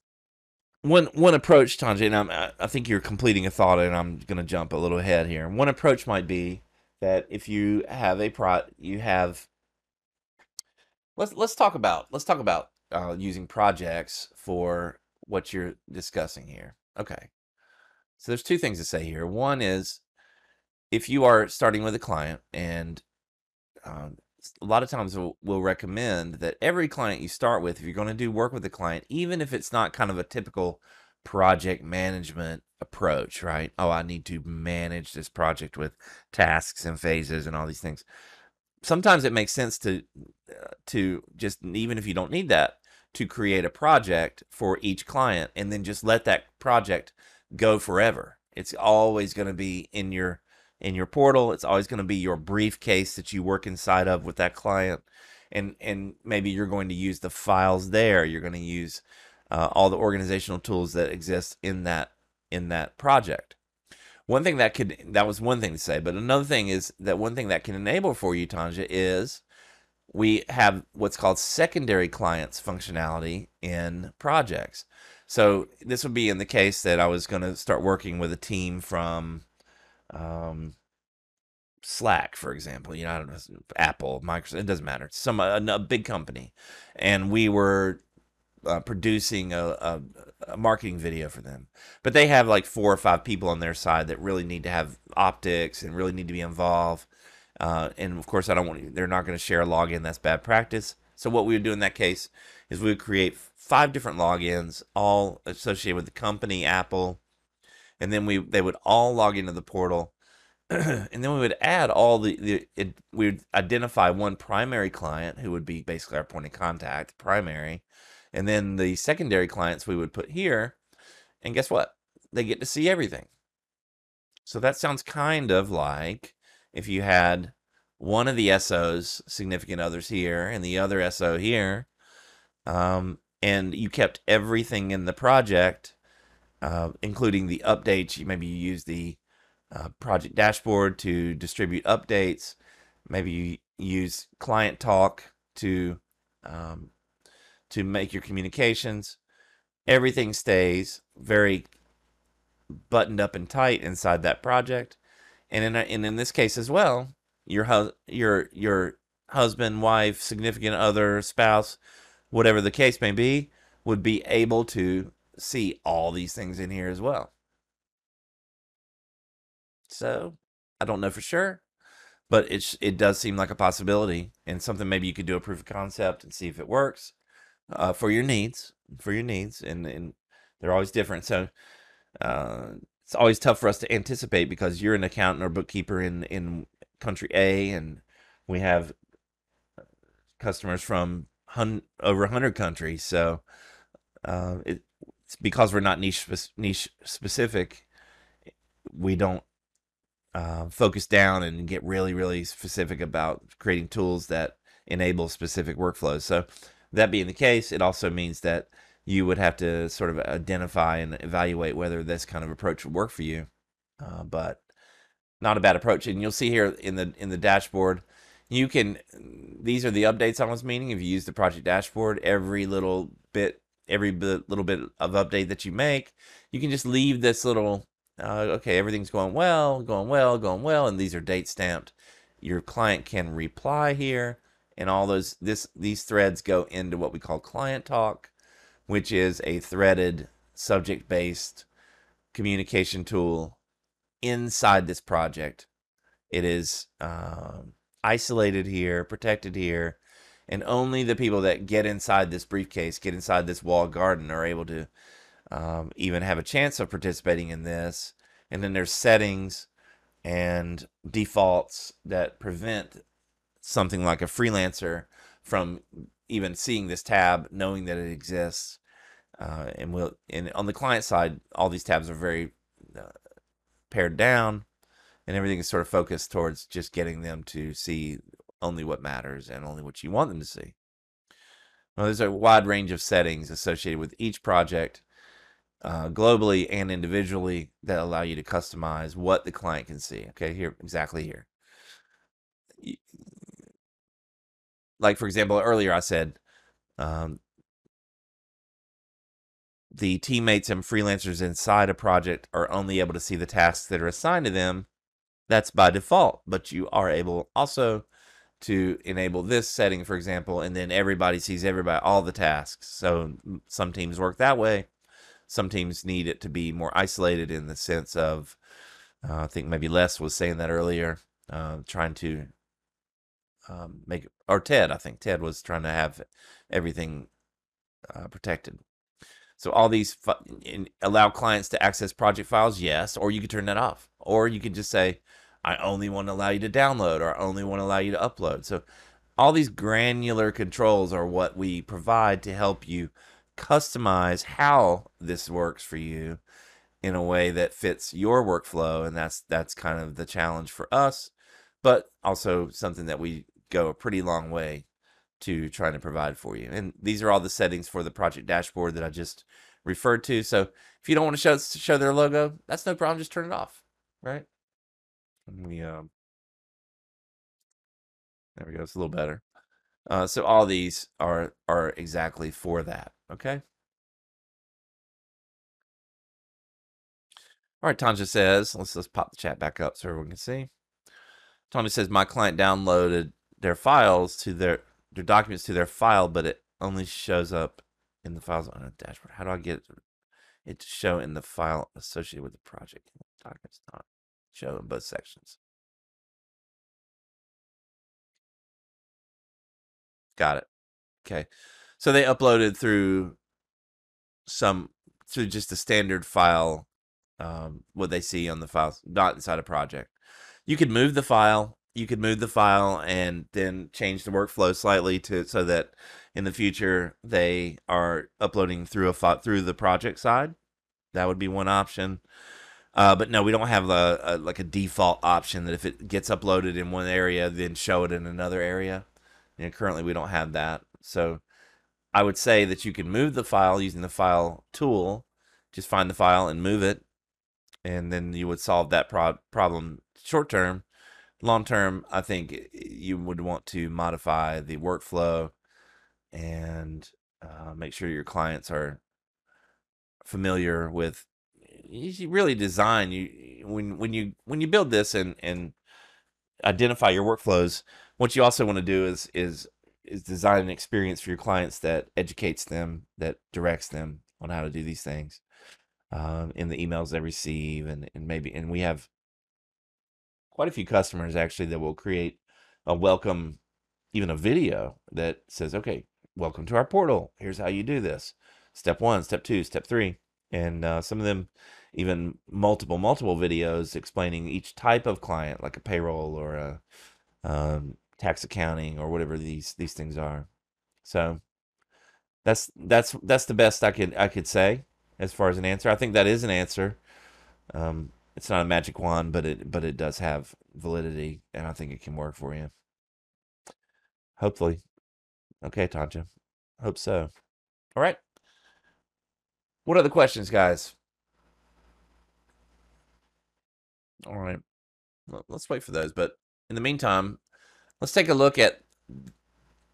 one one approach, Tanja, and I'm, I think you're completing a thought, and I'm going to jump a little ahead here. One approach might be that if you have a pro, you have. Let's let's talk about let's talk about uh, using projects for what you're discussing here. Okay, so there's two things to say here. One is if you are starting with a client and um, a lot of times we'll, we'll, recommend that every client you start with, if you're going to do work with a client, even if it's not kind of a typical project management approach, right? Oh, I need to manage this project with tasks and phases and all these things. Sometimes it makes sense to uh, to just even if you don't need that to create a project for each client and then just let that project go forever. It's always going to be in your in your portal. It's always going to be your briefcase that you work inside of with that client. And, and maybe you're going to use the files there. You're going to use uh, all the organizational tools that exist in that in that project. One thing that could that was one thing to say, but another thing is that one thing that can enable for you, Tanja, is we have what's called secondary clients functionality in projects. So this would be in the case that I was going to start working with a team from um, Slack, for example. You know, I don't know, Apple, Microsoft. It doesn't matter. Some a, a big company, and we were uh, producing a, a, a, marketing video for them. But they have like four or five people on their side that really need to have optics and really need to be involved. Uh, and of course, I don't want they're not going to share a login. That's bad practice. So what we would do in that case is we would create five different logins, all associated with the company, Apple, and then we they would all log into the portal. and then we would add all the, the it, we would identify one primary client who would be basically our point of contact, primary, and then the secondary clients we would put here. And guess what? They get to see everything. So that sounds kind of like if you had one of the SOs, significant others here, and the other SO here, um, and you kept everything in the project, uh, including the updates. You maybe you use the uh, project dashboard to distribute updates. Maybe you use client talk to um, to make your communications. Everything stays very buttoned up and tight inside that project. And in, and in this case as well, your hu- your your husband, wife, significant other, spouse, whatever the case may be, would be able to see all these things in here as well. So, I don't know for sure, but it it does seem like a possibility and something maybe you could do a proof of concept and see if it works uh, for your needs, for your needs, and and they're always different. So uh, it's always tough for us to anticipate because you're an accountant or bookkeeper in in country A, and we have customers from hun- over hundred countries. So uh, it, it's because we're not niche niche specific. We don't uh, focus down and get really really specific about creating tools that enable specific workflows. So that being the case, it also means that you would have to sort of identify and evaluate whether this kind of approach would work for you. Uh, but not a bad approach. And you'll see here in the in the dashboard, you can. These are the updates I was meaning. If you use the project dashboard, every little bit, every bit, little bit of update that you make, you can just leave this little. Uh, okay, everything's going well, going well, going well, and these are date stamped. Your client can reply here and all those this these threads go into what we call client talk which is a threaded subject based communication tool inside this project. It is um, isolated here protected here and only the people that get inside this briefcase get inside this wall garden are able to um, even have a chance of participating in this. And then there's settings and defaults that prevent something like a freelancer from even seeing this tab, knowing that it exists. Uh, and we'll and on the client side, all these tabs are very uh, pared down, and everything is sort of focused towards just getting them to see only what matters and only what you want them to see. Well, there's a wide range of settings associated with each project, uh, globally and individually, that allow you to customize what the client can see. Okay, here exactly here like for example, earlier I said um, the teammates and freelancers inside a project are only able to see the tasks that are assigned to them. That's by default, but you are able also to enable this setting, for example, and then everybody sees everybody all the tasks. So some teams work that way. Some teams need it to be more isolated in the sense of, uh, I think maybe Les was saying that earlier, uh, trying to um, make or Ted, I think Ted was trying to have everything uh, protected. So all these in, allow clients to access project files, yes, or you could turn that off, or you could just say, I only want to allow you to download, or I only want to allow you to upload. So all these granular controls are what we provide to help you customize how this works for you in a way that fits your workflow and that's that's kind of the challenge for us but also something that we go a pretty long way to trying to provide for you. And these are all the settings for the project dashboard that i just referred to. So if you don't want to show show their logo that's no problem just turn it off right? We um there we go it's a little better. Uh, so all these are are exactly for that okay? All right, Tanja says, let's let's pop the chat back up so everyone can see. Tommy says my client downloaded their files to their their documents to their file, but it only shows up in the files on a dashboard. How do I get it to show in the file associated with the project? Documents not show in both sections. Got it. Okay. So they uploaded through some through just a standard file um, what they see on the file, not inside a project. You could move the file. You could move the file and then change the workflow slightly to so that in the future they are uploading through a through the project side. That would be one option. Uh, but no, we don't have a, a, like a default option that if it gets uploaded in one area, then show it in another area. And currently, we don't have that. So I would say that you can move the file using the file tool. Just find the file and move it and then you would solve that pro- problem short term. Long term, I think you would want to modify the workflow and uh, make sure your clients are familiar with. You really design you when when you when you build this and and identify your workflows. What you also want to do is is is design an experience for your clients that educates them, that directs them on how to do these things um, in the emails they receive, and and maybe and we have quite a few customers actually that will create a welcome, even a video that says, "Okay, welcome to our portal. Here's how you do this. Step one, step two, step three. and uh, some of them even multiple multiple videos explaining each type of client, like a payroll or a um, tax accounting or whatever these these things are. So that's that's that's the best I could I could say as far as an answer. I think that is an answer. Um, it's not a magic wand, but it but it does have validity, and I think it can work for you. Hopefully. Okay, Tanja. Hope so. All right. What other questions, guys? All right. Well, let's wait for those. But in the meantime, let's take a look at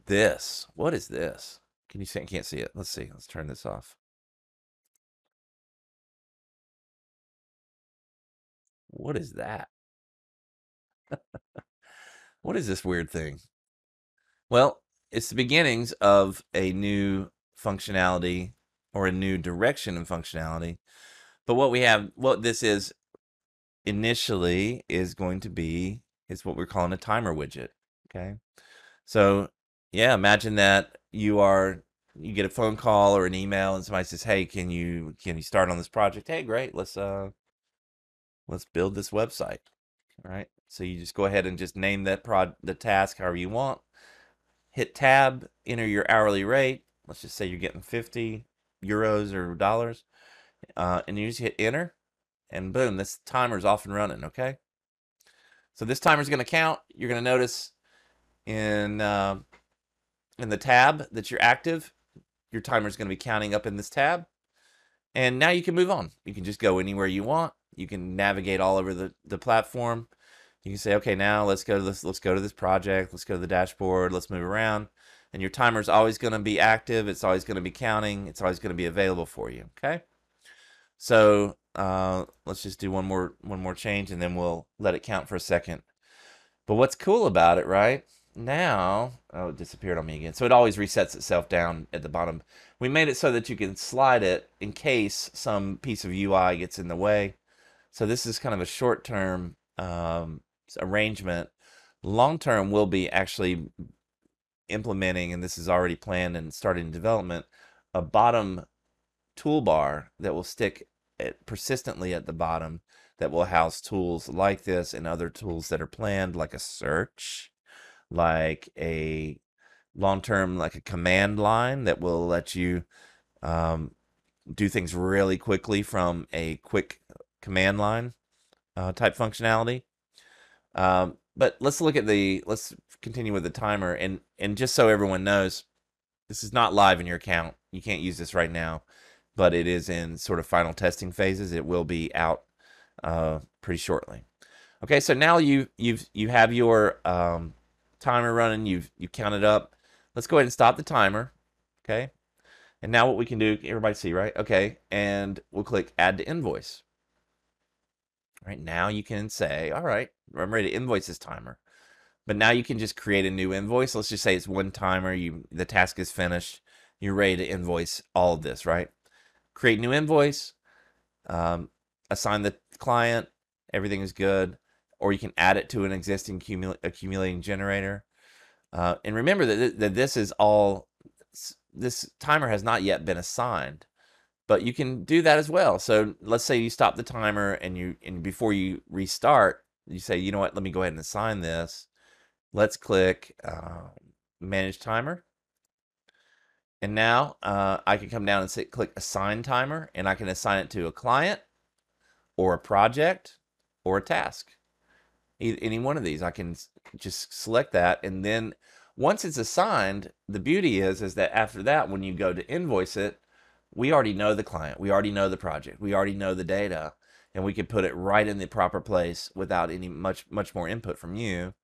this. What is this? Can you see? I can't see it. Let's see. Let's turn this off. What is that? what is this weird thing? Well, it's the beginnings of a new functionality or a new direction in functionality. But what we have, what this is initially is going to be is what we're calling a timer widget. Okay. So yeah, imagine that you are you get a phone call or an email and somebody says, Hey, can you can you start on this project? Hey, great, let's uh let's build this website. All right. So you just go ahead and just name that prod the task however you want. Hit tab, enter your hourly rate. Let's just say you're getting 50 euros or dollars. Uh, and you just hit enter and boom, this timer is off and running. Okay. So this timer is going to count. You're going to notice in uh, in the tab that you're active, your timer is going to be counting up in this tab. And now you can move on. You can just go anywhere you want. You can navigate all over the, the platform. You can say, okay, now let's go to this. Let's go to this project. Let's go to the dashboard. Let's move around. And your timer is always going to be active. It's always going to be counting. It's always going to be available for you. Okay. So uh, let's just do one more one more change, and then we'll let it count for a second. But what's cool about it, right? Now, oh, it disappeared on me again. So it always resets itself down at the bottom. We made it so that you can slide it in case some piece of UI gets in the way. So this is kind of a short term um, arrangement. Long term, we'll be actually implementing, and this is already planned and starting development, a bottom toolbar that will stick at, persistently at the bottom that will house tools like this and other tools that are planned, like a search, like a long term, like a command line that will let you um, do things really quickly from a quick command line uh, type functionality. Um, but let's look at the let's continue with the timer and and just so everyone knows, this is not live in your account. You can't use this right now, but it is in sort of final testing phases. It will be out uh, pretty shortly. Okay, so now you you've you have your um, timer running. You've you counted up. Let's go ahead and stop the timer. Okay, and now what we can do, everybody see, right? Okay, and we'll click Add to Invoice. Right now you can say, all right, I'm ready to invoice this timer. But now you can just create a new invoice. Let's just say it's one timer. You the task is finished. You're ready to invoice all of this, right? Create new invoice. Um, assign the client. Everything is good. Or you can add it to an existing accumulating generator. Uh, and remember that, th that this is all. This timer has not yet been assigned but you can do that as well. So let's say you stop the timer and you and before you restart, you say, you know what, let me go ahead and assign this. Let's click uh, manage timer. And now uh, I can come down and say, click assign timer and I can assign it to a client or a project or a task. Any one of these, I can just select that. And then once it's assigned, the beauty is, is that after that, when you go to invoice it, we already know the client, we already know the project, we already know the data, and we can put it right in the proper place without any much much more input from you.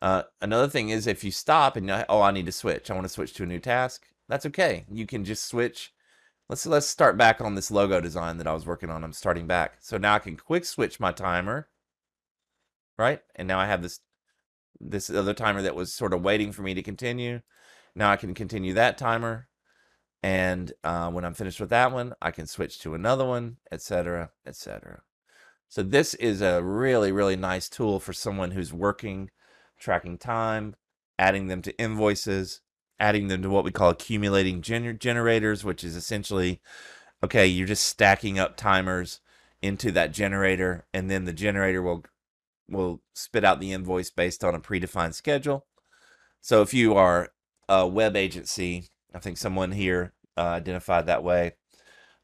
Uh, another thing is if you stop and oh I need to switch, I want to switch to a new task. That's okay. You can just switch. Let's let's start back on this logo design that I was working on. I'm starting back. So now I can quick switch my timer, right? And now I have this this other timer that was sort of waiting for me to continue. Now I can continue that timer and uh, when I'm finished with that one, I can switch to another one, etc., etc. So this is a really, really nice tool for someone who's working, tracking time, adding them to invoices, adding them to what we call accumulating gener generators, which is essentially, okay, you're just stacking up timers into that generator, and then the generator will will spit out the invoice based on a predefined schedule. So if you are a web agency I think someone here uh, identified that way.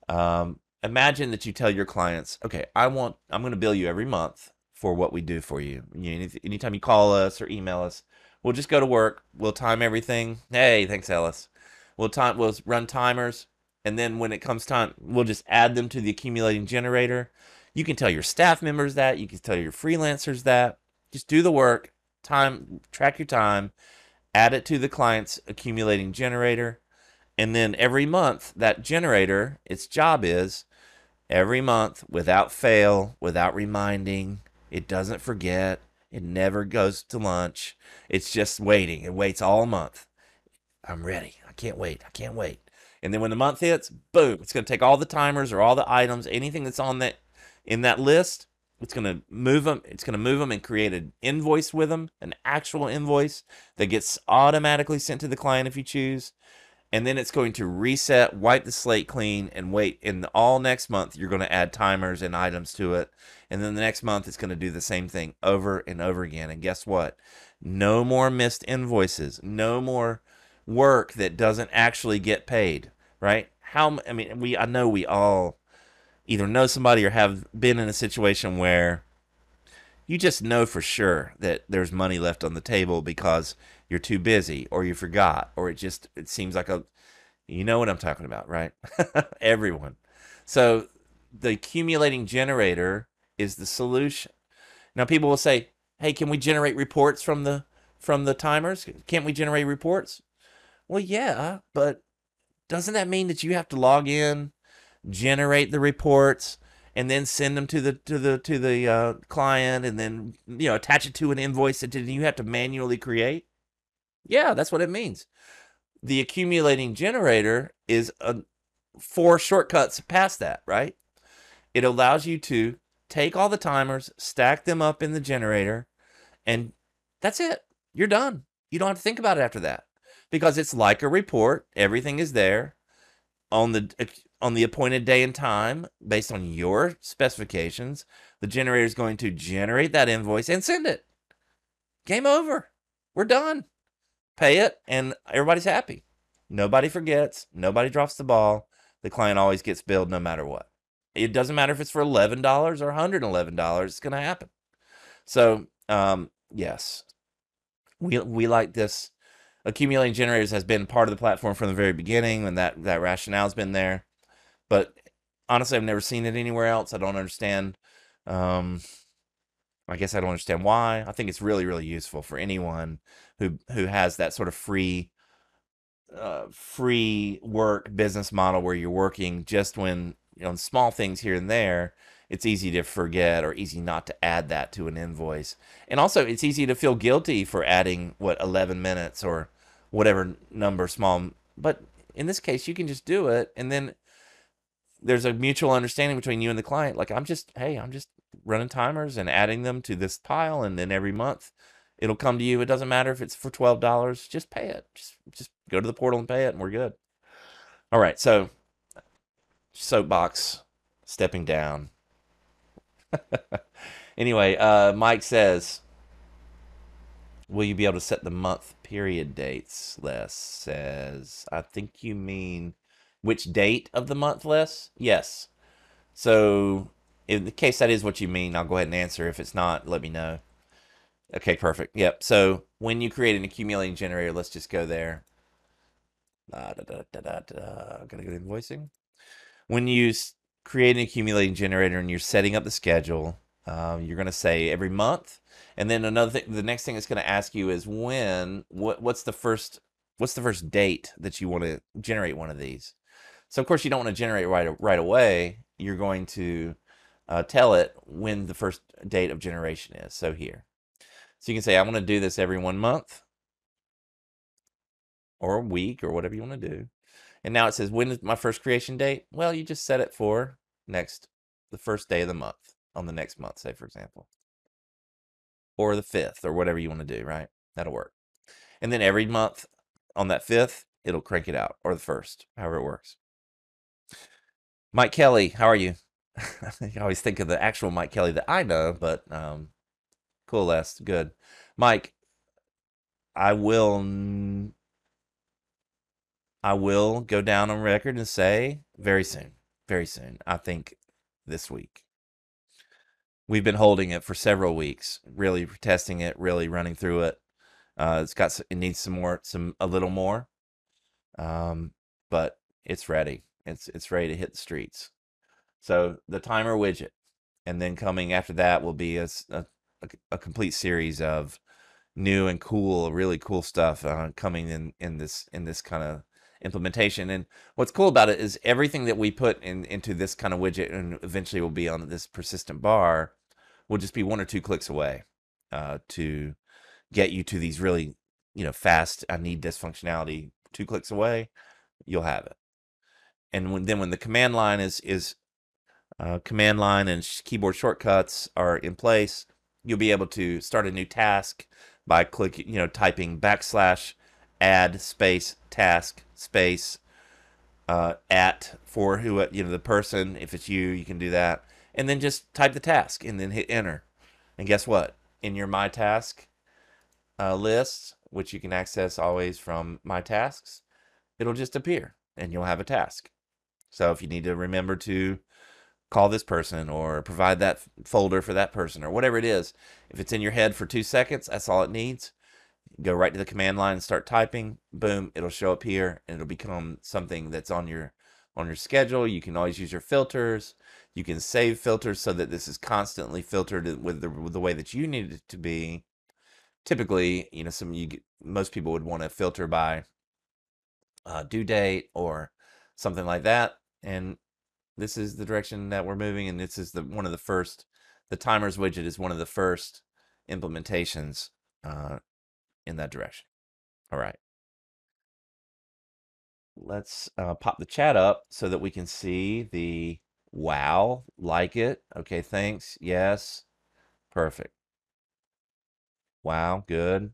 Um, imagine that you tell your clients, okay, I want, I'm going to bill you every month for what we do for you. you know, anytime you call us or email us, we'll just go to work. We'll time everything. Hey, thanks, Ellis. We'll time, we'll run timers. And then when it comes time, we'll just add them to the accumulating generator. You can tell your staff members that. You can tell your freelancers that. Just do the work, time, track your time, add it to the client's accumulating generator. And then every month, that generator, its job is every month, without fail, without reminding, it doesn't forget, it never goes to lunch. It's just waiting. It waits all month. I'm ready. I can't wait. I can't wait. And then when the month hits, boom, it's going to take all the timers or all the items, anything that's on that in that list, it's going to move them. It's going to move them and create an invoice with them, an actual invoice that gets automatically sent to the client if you choose. And then it's going to reset, wipe the slate clean, and wait. In all next month, you're going to add timers and items to it. And then the next month, it's going to do the same thing over and over again. And guess what? No more missed invoices. No more work that doesn't actually get paid. Right? How? I mean, we. I know we all either know somebody or have been in a situation where you just know for sure that there's money left on the table because you're too busy or you forgot or it just it seems like a you know what I'm talking about, right? Everyone. So the accumulating generator is the solution. Now people will say, "Hey, can we generate reports from the from the timers? Can't we generate reports?" Well, yeah, but doesn't that mean that you have to log in generate the reports and then send them to the to the to the uh, client and then you know attach it to an invoice that you have to manually create? Yeah that's what it means. The accumulating generator is a four shortcuts past that right? It allows you to take all the timers stack them up in the generator and that's it. You're done. You don't have to think about it after that because it's like a report. Everything is there on the on the appointed day and time based on your specifications. The generator is going to generate that invoice and send it. Game over. We're done. Pay it, and everybody's happy. Nobody forgets. Nobody drops the ball. the client always gets billed no matter what. It doesn't matter if it's for $11 or $111, it's going to happen. So, um, yes, we, we like this. Accumulating generators has been part of the platform from the very beginning, and that, that rationale has been there. But honestly, I've never seen it anywhere else. I don't understand. Um, I guess I don't understand why. I think it's really, really useful for anyone who who has that sort of free uh, free work business model where you're working just when you know small things here and there it's easy to forget or easy not to add that to an invoice and also it's easy to feel guilty for adding what 11 minutes or whatever number small but in this case you can just do it and then there's a mutual understanding between you and the client. Like i'm just hey i'm just running timers and adding them to this pile and then every month it'll come to you. It doesn't matter if it's for $12 just pay it. Just just go to the portal and pay it and we're good. All right so soapbox stepping down. Anyway uh mike says will you be able to set the month period dates les says i think you mean which date of the month les? Yes. So in the case that is what you mean i'll go ahead and answer. If it's not let me know. Okay perfect. Yep. So when you create an accumulating generator let's just go there. Da, da, da, da, da. Gotta go to invoicing. When you create an accumulating generator and you're setting up the schedule, um, you're going to say every month. And then another thing, the next thing it's going to ask you is when, what, what's the first, what's the first date that you want to generate one of these? So of course you don't want to generate right, right away. You're going to uh, tell it when the first date of generation is. So here, so you can say, I want to do this every one month or a week or whatever you want to do. And now it says, when is my first creation date? Well, you just set it for next, the first day of the month on the next month, say, for example, or the fifth or whatever you want to do, right? That'll work. And then every month on that fifth, it'll crank it out or the first, however it works. Mike Kelly, how are you? I always think of the actual Mike Kelly that I know, but um, cool, Les. Good. Mike, I will I will go down on record and say very soon, very soon. I think this week. We've been holding it for several weeks, really testing it, really running through it. Uh, it's got it needs some more, some a little more, um, but it's ready. It's it's ready to hit the streets. So the timer widget, and then coming after that will be a, a, a complete series of new and cool, really cool stuff uh, coming in in this in this kind of implementation. And what's cool about it is everything that we put in into this kind of widget and eventually will be on this persistent bar will just be one or two clicks away uh, to get you to these really, you know, fast, I need this functionality, two clicks away, you'll have it. And when, then when the command line is, is uh, command line and keyboard shortcuts are in place, you'll be able to start a new task by clicking, you know, typing backslash add space task space uh, at for who you know the person. If it's you, you can do that, and then just type the task and then hit enter. And guess what? In your My Task uh, list, which you can access always from My Tasks, it'll just appear, and you'll have a task. So if you need to remember to call this person or provide that folder for that person or whatever it is, if it's in your head for two seconds, that's all it needs go right to the command line and start typing boom it'll show up here and it'll become something that's on your on your schedule. You can always use your filters. You can save filters so that this is constantly filtered with the, with the way that you need it to be. Typically you know some you most people would want to filter by uh, due date or something like that. And this is the direction that we're moving and this is the one of the first the timers widget is one of the first implementations uh, in that direction. All right. Let's uh, pop the chat up so that we can see the wow, like it. Okay, thanks. Yes. Perfect. Wow, good.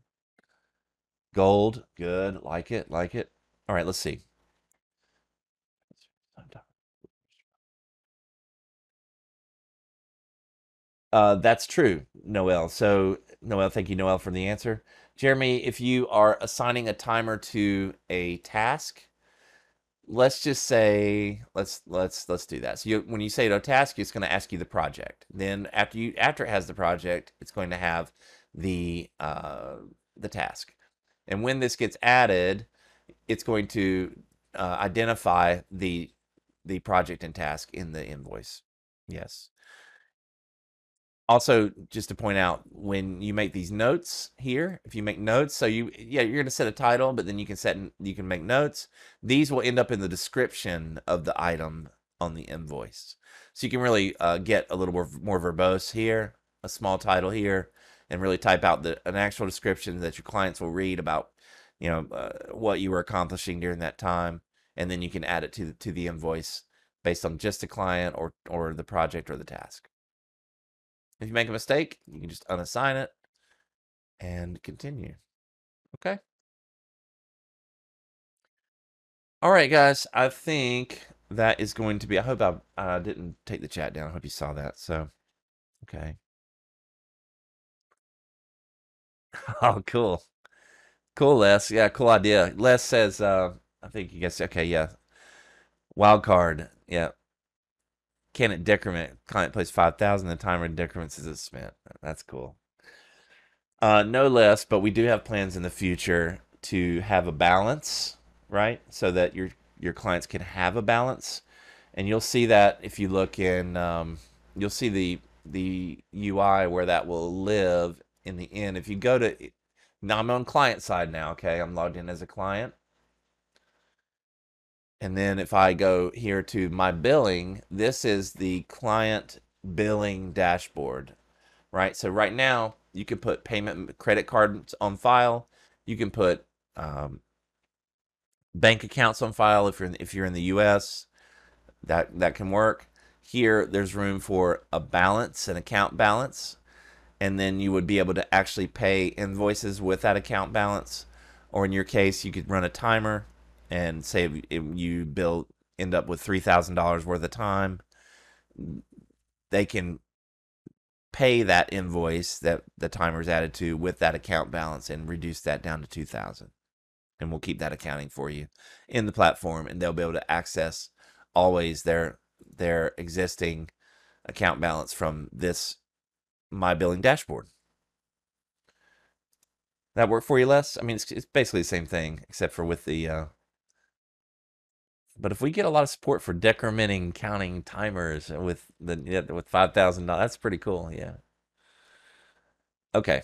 Gold, good. Like it, like it. All right, let's see. Uh, that's true, Noel. So, Noel, thank you, Noel, for the answer. Jeremy, if you are assigning a timer to a task, let's just say let's let's let's do that. So you, when you say to task, it's going to ask you the project. Then after you after it has the project, it's going to have the uh, the task. And when this gets added, it's going to uh, identify the the project and task in the invoice. Yes. Also, just to point out, when you make these notes here, if you make notes, so you yeah, you're going to set a title, but then you can set you can make notes. These will end up in the description of the item on the invoice, so you can really uh, get a little more more verbose here, a small title here, and really type out the an actual description that your clients will read about, you know, uh, what you were accomplishing during that time, and then you can add it to the, to the invoice based on just the client or or the project or the task. If you make a mistake, you can just unassign it and continue. Okay. All right, guys. I think that is going to be. I hope I uh, didn't take the chat down. I hope you saw that. So, okay. Oh, cool. Cool, Les. Yeah, cool idea. Les says, uh, I think you guys, okay, yeah. Wild card. Yeah. Can it decrement? Client plays 5,000, the timer decrements as it's spent. That's cool. Uh, no less, but we do have plans in the future to have a balance, right? So that your your clients can have a balance, and you'll see that if you look in, um, you'll see the the UI where that will live in the end. If you go to, now I'm on client side now. Okay, I'm logged in as a client. And then if I go here to my billing, this is the client billing dashboard, right? So right now you can put payment credit cards on file. You can put um, bank accounts on file if you're in, if you're in the U.S. That that can work. Here, there's room for a balance, an account balance, and then you would be able to actually pay invoices with that account balance. Or in your case, you could run a timer and say you bill end up with three thousand dollars worth of time, they can pay that invoice that the timer's added to with that account balance and reduce that down to two thousand. And we'll keep that accounting for you in the platform, and they'll be able to access always their their existing account balance from this my billing dashboard. That work for you, Les? I mean, it's, it's basically the same thing, except for with the uh, but if we get a lot of support for decrementing counting timers with the with five thousand dollars, that's pretty cool. Yeah. Okay.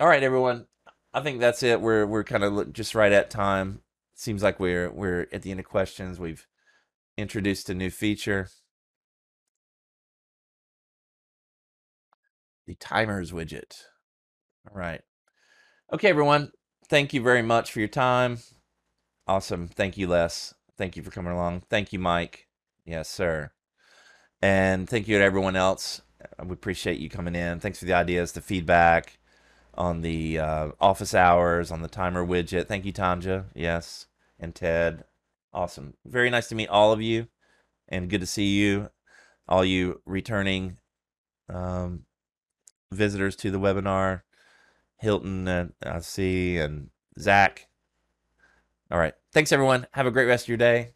All right, everyone. I think that's it. We're we're kind of just right at time. Seems like we're we're at the end of questions. We've introduced a new feature. The timers widget. All right. Okay, everyone. Thank you very much for your time. Awesome. Thank you, Les. Thank you for coming along. Thank you, Mike. Yes, sir. And thank you to everyone else. We appreciate you coming in. Thanks for the ideas, the feedback on the uh, office hours, on the timer widget. Thank you, Tanja. Yes. And Ted. Awesome. Very nice to meet all of you. And good to see you, all you returning um, visitors to the webinar. Hilton, uh, I see, and Zach. All right. Thanks, everyone. Have a great rest of your day.